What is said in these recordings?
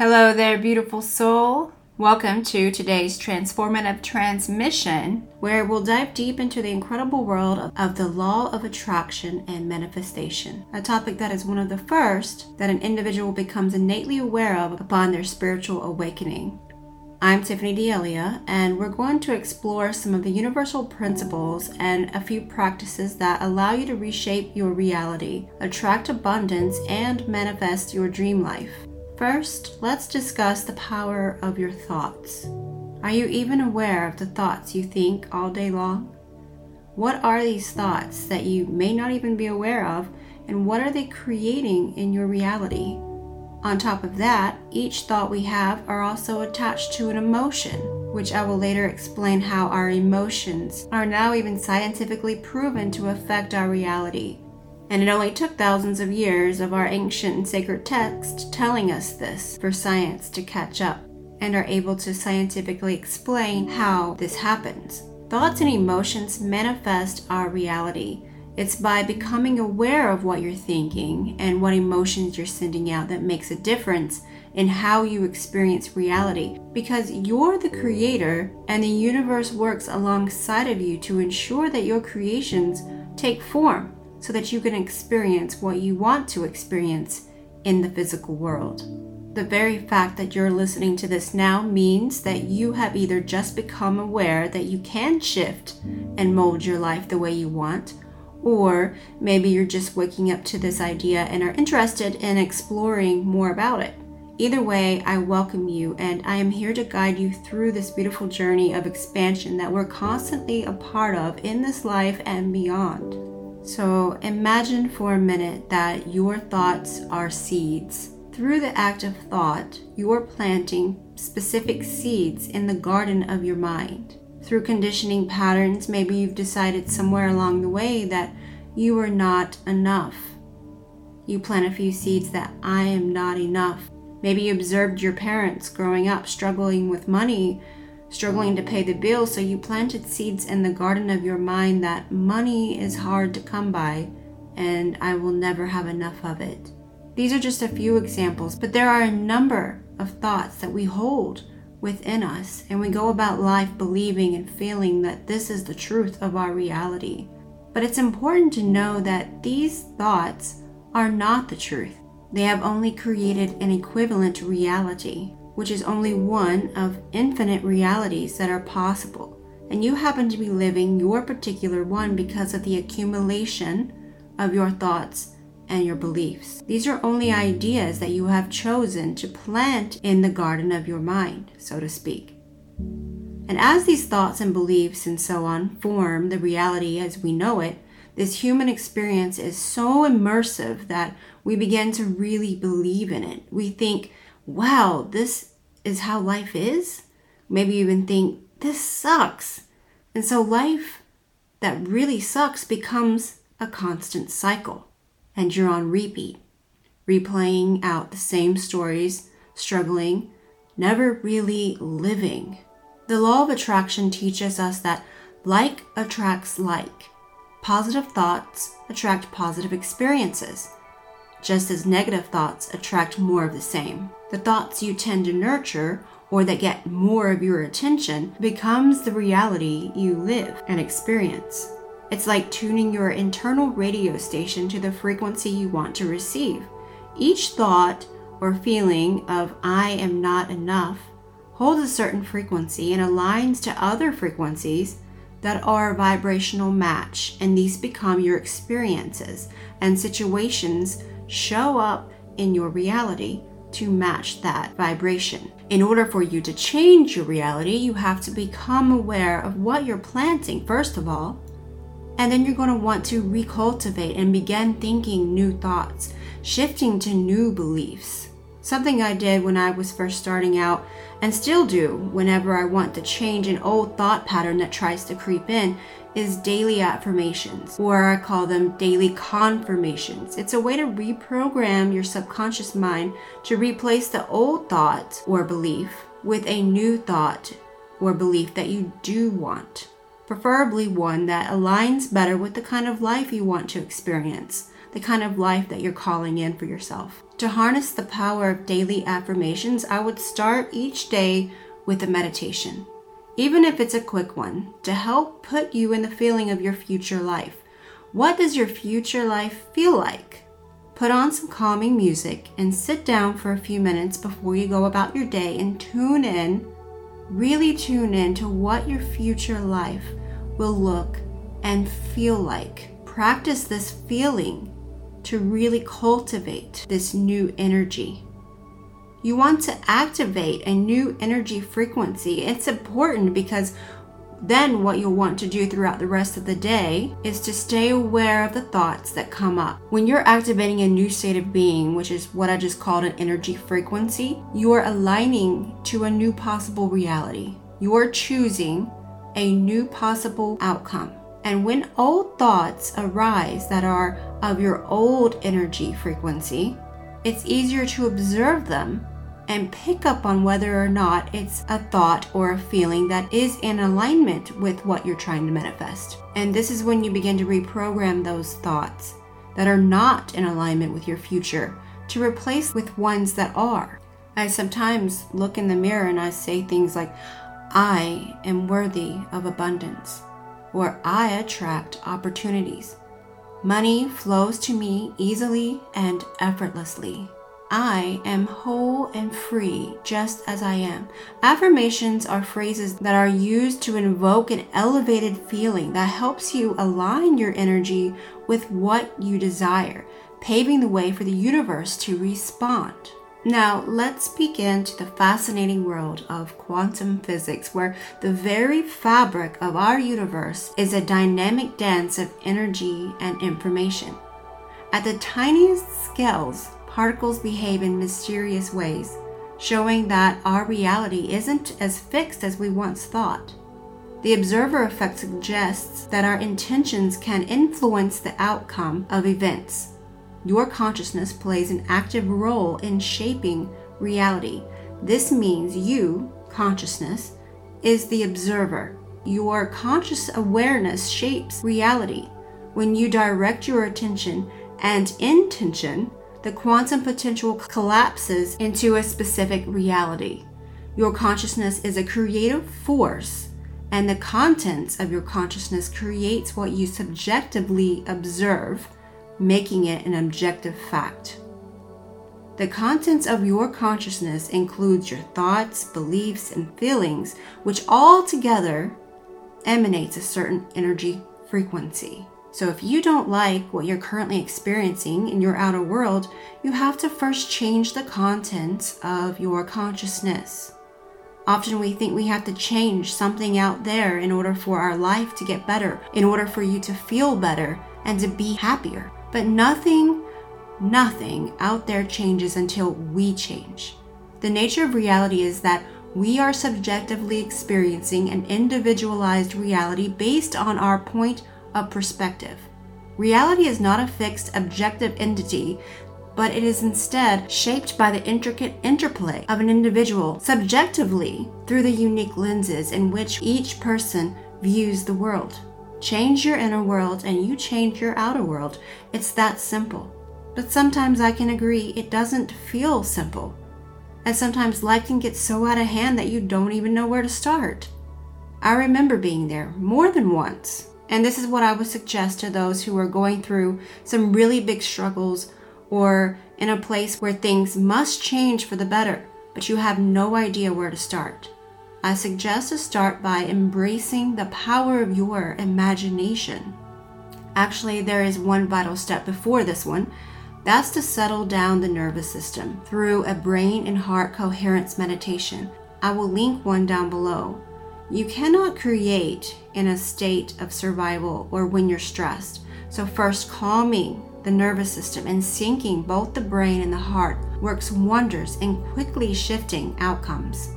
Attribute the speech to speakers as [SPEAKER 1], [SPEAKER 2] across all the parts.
[SPEAKER 1] Hello there, beautiful soul. Welcome to today's transformative transmission, where we'll dive deep into the incredible world of, the law of attraction and manifestation, a topic that is one of the first that an individual becomes innately aware of upon their spiritual awakening. I'm Tiffany D'Elia, and we're going to explore some of the universal principles and a few practices that allow you to reshape your reality, attract abundance, and manifest your dream life. First, let's discuss the power of your thoughts. Are you even aware of the thoughts you think all day long? What are these thoughts that you may not even be aware of, and what are they creating in your reality? On top of that, each thought we have are also attached to an emotion, which I will later explain how our emotions are now even scientifically proven to affect our reality. And it only took thousands of years of our ancient and sacred text telling us this for science to catch up and are able to scientifically explain how this happens. Thoughts and emotions manifest our reality it's by becoming aware of what you're thinking and what emotions you're sending out that makes a difference in how you experience reality because you're the creator and the universe works alongside of you to ensure that your creations take form so that you can experience what you want to experience in the physical world. The very fact that you're listening to this now means that you have either just become aware that you can shift and mold your life the way you want or maybe you're just waking up to this idea and are interested in exploring more about it. Either way, I welcome you and I am here to guide you through this beautiful journey of expansion that we're constantly a part of in this life and beyond. So imagine for a minute that your thoughts are seeds. Through the act of thought, you're planting specific seeds in the garden of your mind through conditioning patterns, maybe you've decided somewhere along the way that you are not enough. You plant a few seeds that I am not enough. Maybe you observed your parents growing up struggling with money, struggling to pay the bills, so you planted seeds in the garden of your mind that money is hard to come by and I will never have enough of it. These are just a few examples, but there are a number of thoughts that we hold within us, and we go about life believing and feeling that this is the truth of our reality. But it's important to know that these thoughts are not the truth. They have only created an equivalent reality, which is only one of infinite realities that are possible. And you happen to be living your particular one because of the accumulation of your thoughts and your beliefs. These are only ideas that you have chosen to plant in the garden of your mind, so to speak. And as these thoughts and beliefs and so on form the reality as we know it, this human experience is so immersive that we begin to really believe in it. We think, wow, this is how life is. Maybe you even think, this sucks. And so life that really sucks becomes a constant cycle and you're on repeat, replaying out the same stories, struggling, never really living. The law of attraction teaches us that like attracts like. Positive thoughts attract positive experiences, just as negative thoughts attract more of the same. The thoughts you tend to nurture or that get more of your attention becomes the reality you live and experience. It's like tuning your internal radio station to the frequency you want to receive. Each thought or feeling of I am not enough holds a certain frequency and aligns to other frequencies that are a vibrational match, and these become your experiences, and situations show up in your reality to match that vibration. In order for you to change your reality, you have to become aware of what you're planting, first of all, and then you're going to want to recultivate and begin thinking new thoughts, shifting to new beliefs. Something I did when I was first starting out, and still do whenever I want to change an old thought pattern that tries to creep in, is daily affirmations, or I call them daily confirmations. It's a way to reprogram your subconscious mind to replace the old thought or belief with a new thought or belief that you do want preferably one that aligns better with the kind of life you want to experience, the kind of life that you're calling in for yourself. To harness the power of daily affirmations, I would start each day with a meditation, even if it's a quick one, to help put you in the feeling of your future life. What does your future life feel like? Put on some calming music and sit down for a few minutes before you go about your day and tune in, really tune in to what your future life will look and feel like. Practice this feeling to really cultivate this new energy. You want to activate a new energy frequency. It's important because then, what you'll want to do throughout the rest of the day is to stay aware of the thoughts that come up. When you're activating a new state of being, which is what I just called an energy frequency, you are aligning to a new possible reality. You are choosing a new possible outcome. And when old thoughts arise that are of your old energy frequency, it's easier to observe them and pick up on whether or not it's a thought or a feeling that is in alignment with what you're trying to manifest. And this is when you begin to reprogram those thoughts that are not in alignment with your future to replace with ones that are. I sometimes look in the mirror and I say things like, I am worthy of abundance, or I attract opportunities. Money flows to me easily and effortlessly. I am whole and free just as I am. Affirmations are phrases that are used to invoke an elevated feeling that helps you align your energy with what you desire, paving the way for the universe to respond. Now, let's begin to the fascinating world of quantum physics, where the very fabric of our universe is a dynamic dance of energy and information. At the tiniest scales, particles behave in mysterious ways, showing that our reality isn't as fixed as we once thought. The observer effect suggests that our intentions can influence the outcome of events. Your consciousness plays an active role in shaping reality. This means you, consciousness, is the observer. Your conscious awareness shapes reality. When you direct your attention and intention the quantum potential collapses into a specific reality. Your consciousness is a creative force, and the contents of your consciousness creates what you subjectively observe, making it an objective fact. The contents of your consciousness includes your thoughts, beliefs, and feelings, which all together emanates a certain energy frequency. So, if you don't like what you're currently experiencing in your outer world, you have to first change the contents of your consciousness. Often we think we have to change something out there in order for our life to get better, in order for you to feel better and to be happier. But nothing, nothing out there changes until we change. The nature of reality is that we are subjectively experiencing an individualized reality based on our point of perspective. Reality is not a fixed, objective entity, but it is instead shaped by the intricate interplay of an individual subjectively through the unique lenses in which each person views the world. Change your inner world and you change your outer world. It's that simple. But sometimes I can agree it doesn't feel simple. And sometimes life can get so out of hand that you don't even know where to start. I remember being there more than once and this is what I would suggest to those who are going through some really big struggles or in a place where things must change for the better, but you have no idea where to start. I suggest to start by embracing the power of your imagination. Actually, there is one vital step before this one. That's to settle down the nervous system through a brain and heart coherence meditation. I will link one down below. You cannot create in a state of survival or when you're stressed. So, first, calming the nervous system and syncing both the brain and the heart works wonders in quickly shifting outcomes.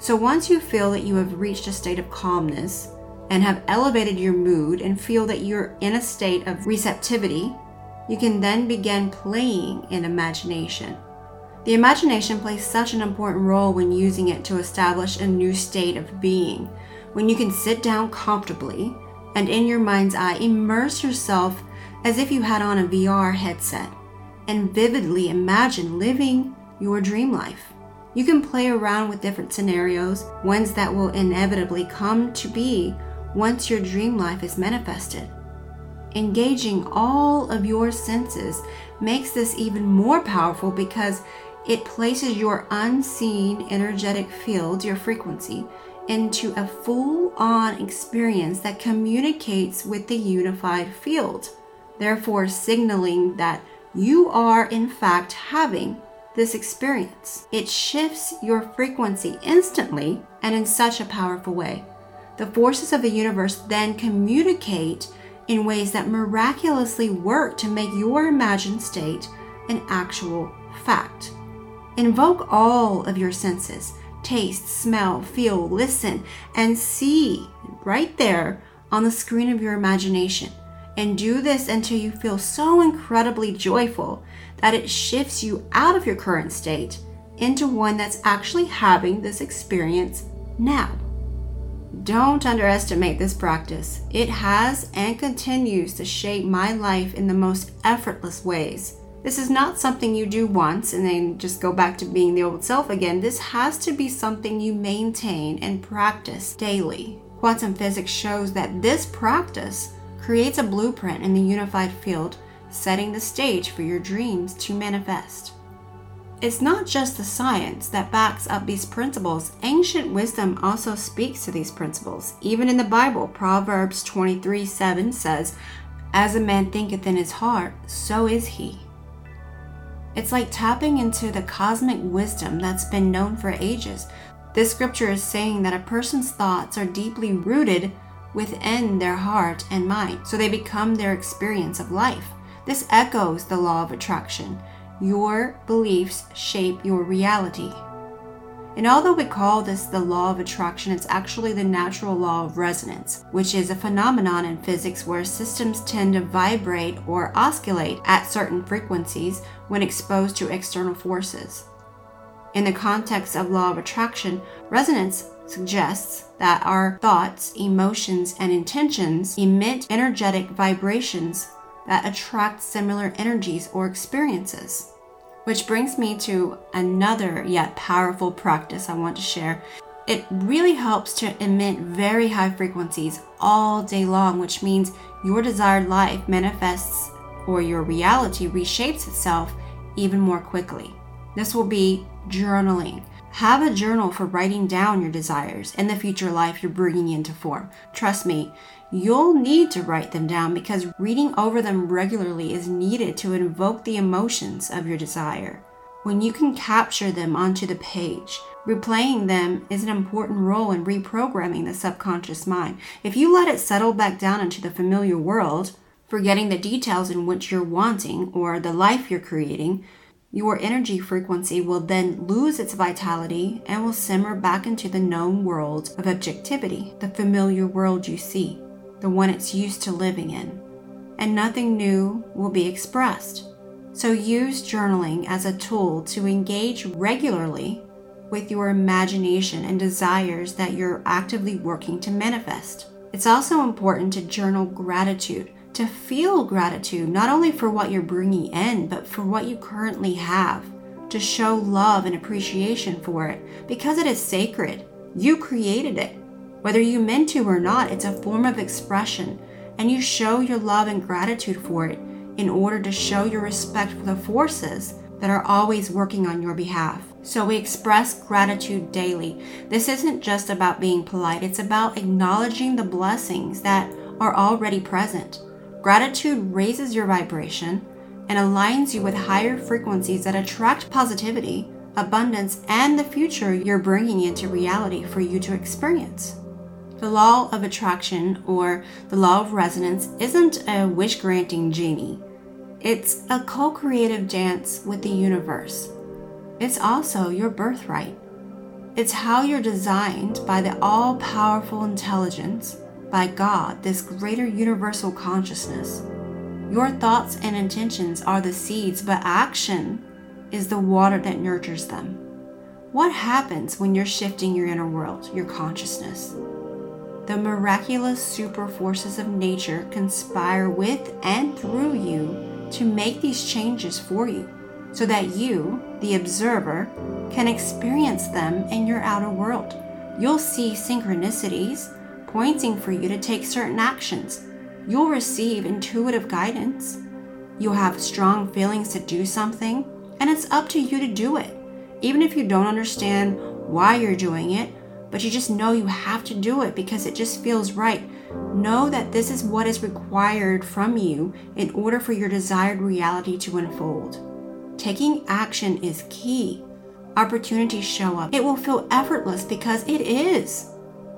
[SPEAKER 1] So, once you feel that you have reached a state of calmness and have elevated your mood and feel that you're in a state of receptivity, you can then begin playing in imagination. The imagination plays such an important role when using it to establish a new state of being. When you can sit down comfortably and in your mind's eye immerse yourself as if you had on a VR headset and vividly imagine living your dream life. You can play around with different scenarios, ones that will inevitably come to be once your dream life is manifested. Engaging all of your senses makes this even more powerful because it places your unseen energetic field, your frequency, into a full on experience that communicates with the unified field, therefore, signaling that you are in fact having this experience. It shifts your frequency instantly and in such a powerful way. The forces of the universe then communicate in ways that miraculously work to make your imagined state an actual fact. Invoke all of your senses taste, smell, feel, listen, and see right there on the screen of your imagination. And do this until you feel so incredibly joyful that it shifts you out of your current state into one that's actually having this experience now. Don't underestimate this practice. It has and continues to shape my life in the most effortless ways. This is not something you do once and then just go back to being the old self again. This has to be something you maintain and practice daily. Quantum physics shows that this practice creates a blueprint in the unified field, setting the stage for your dreams to manifest. It's not just the science that backs up these principles. Ancient wisdom also speaks to these principles. Even in the Bible, Proverbs 23 7 says, As a man thinketh in his heart, so is he. It's like tapping into the cosmic wisdom that's been known for ages. This scripture is saying that a person's thoughts are deeply rooted within their heart and mind, so they become their experience of life. This echoes the law of attraction. Your beliefs shape your reality. And although we call this the law of attraction, it's actually the natural law of resonance, which is a phenomenon in physics where systems tend to vibrate or oscillate at certain frequencies when exposed to external forces. In the context of law of attraction, resonance suggests that our thoughts, emotions, and intentions emit energetic vibrations that attract similar energies or experiences. Which brings me to another yet powerful practice I want to share. It really helps to emit very high frequencies all day long, which means your desired life manifests or your reality reshapes itself even more quickly. This will be journaling. Have a journal for writing down your desires and the future life you're bringing into form. Trust me, you'll need to write them down because reading over them regularly is needed to invoke the emotions of your desire. When you can capture them onto the page, replaying them is an important role in reprogramming the subconscious mind. If you let it settle back down into the familiar world, forgetting the details in which you're wanting or the life you're creating, your energy frequency will then lose its vitality and will simmer back into the known world of objectivity, the familiar world you see, the one it's used to living in. And nothing new will be expressed. So use journaling as a tool to engage regularly with your imagination and desires that you're actively working to manifest. It's also important to journal gratitude to feel gratitude, not only for what you're bringing in, but for what you currently have, to show love and appreciation for it, because it is sacred. You created it. Whether you meant to or not, it's a form of expression, and you show your love and gratitude for it in order to show your respect for the forces that are always working on your behalf. So we express gratitude daily. This isn't just about being polite, it's about acknowledging the blessings that are already present. Gratitude raises your vibration and aligns you with higher frequencies that attract positivity, abundance, and the future you're bringing into reality for you to experience. The law of attraction, or the law of resonance, isn't a wish granting genie. It's a co creative dance with the universe. It's also your birthright. It's how you're designed by the all powerful intelligence by God, this greater universal consciousness. Your thoughts and intentions are the seeds, but action is the water that nurtures them. What happens when you're shifting your inner world, your consciousness? The miraculous super forces of nature conspire with and through you to make these changes for you so that you, the observer, can experience them in your outer world. You'll see synchronicities pointing for you to take certain actions. You'll receive intuitive guidance. You'll have strong feelings to do something, and it's up to you to do it. Even if you don't understand why you're doing it, but you just know you have to do it because it just feels right. Know that this is what is required from you in order for your desired reality to unfold. Taking action is key. Opportunities show up. It will feel effortless because it is.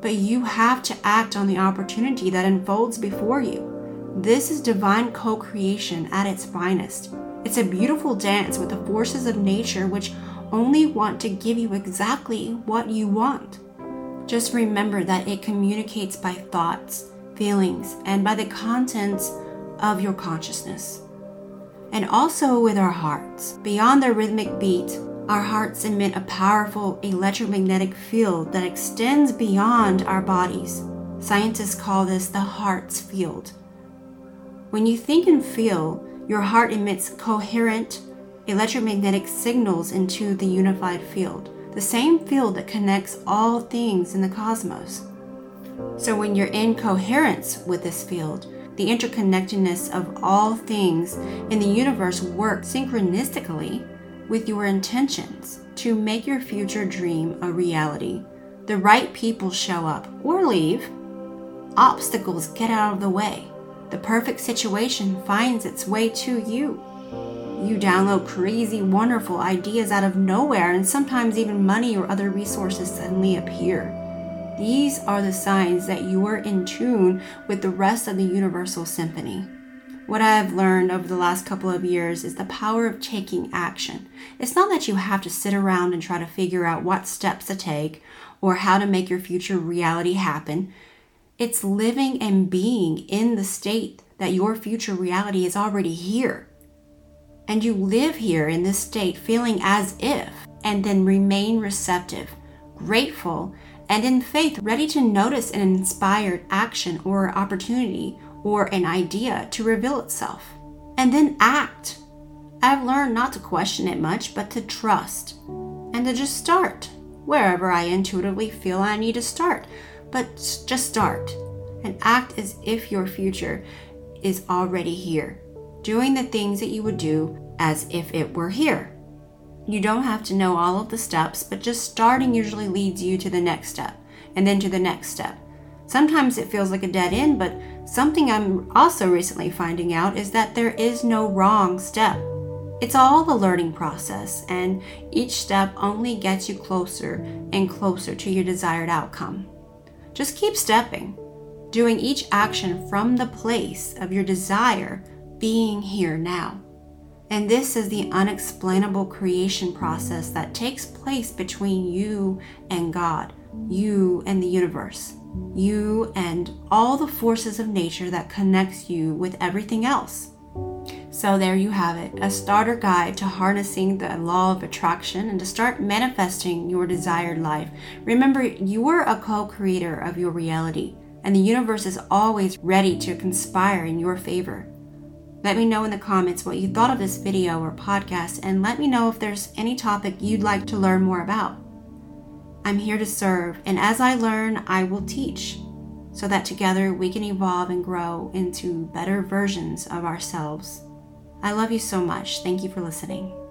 [SPEAKER 1] But you have to act on the opportunity that unfolds before you. This is divine co creation at its finest. It's a beautiful dance with the forces of nature which only want to give you exactly what you want. Just remember that it communicates by thoughts, feelings, and by the contents of your consciousness. And also with our hearts. Beyond the rhythmic beat, our hearts emit a powerful electromagnetic field that extends beyond our bodies. Scientists call this the heart's field. When you think and feel, your heart emits coherent electromagnetic signals into the unified field the same field that connects all things in the cosmos. So, when you're in coherence with this field, the interconnectedness of all things in the universe works synchronistically with your intentions to make your future dream a reality. The right people show up or leave, obstacles get out of the way, the perfect situation finds its way to you. You download crazy, wonderful ideas out of nowhere, and sometimes even money or other resources suddenly appear. These are the signs that you are in tune with the rest of the universal symphony. What I have learned over the last couple of years is the power of taking action. It's not that you have to sit around and try to figure out what steps to take or how to make your future reality happen. It's living and being in the state that your future reality is already here and you live here in this state feeling as if, and then remain receptive, grateful, and in faith, ready to notice an inspired action or opportunity or an idea to reveal itself. And then act. I've learned not to question it much, but to trust and to just start wherever I intuitively feel I need to start. But just start and act as if your future is already here doing the things that you would do as if it were here. You don't have to know all of the steps, but just starting usually leads you to the next step and then to the next step. Sometimes it feels like a dead end, but something I'm also recently finding out is that there is no wrong step. It's all a learning process, and each step only gets you closer and closer to your desired outcome. Just keep stepping, doing each action from the place of your desire being here now. And this is the unexplainable creation process that takes place between you and God, you and the universe, you and all the forces of nature that connects you with everything else. So, there you have it a starter guide to harnessing the law of attraction and to start manifesting your desired life. Remember, you are a co creator of your reality, and the universe is always ready to conspire in your favor. Let me know in the comments what you thought of this video or podcast, and let me know if there's any topic you'd like to learn more about. I'm here to serve, and as I learn, I will teach, so that together we can evolve and grow into better versions of ourselves. I love you so much. Thank you for listening.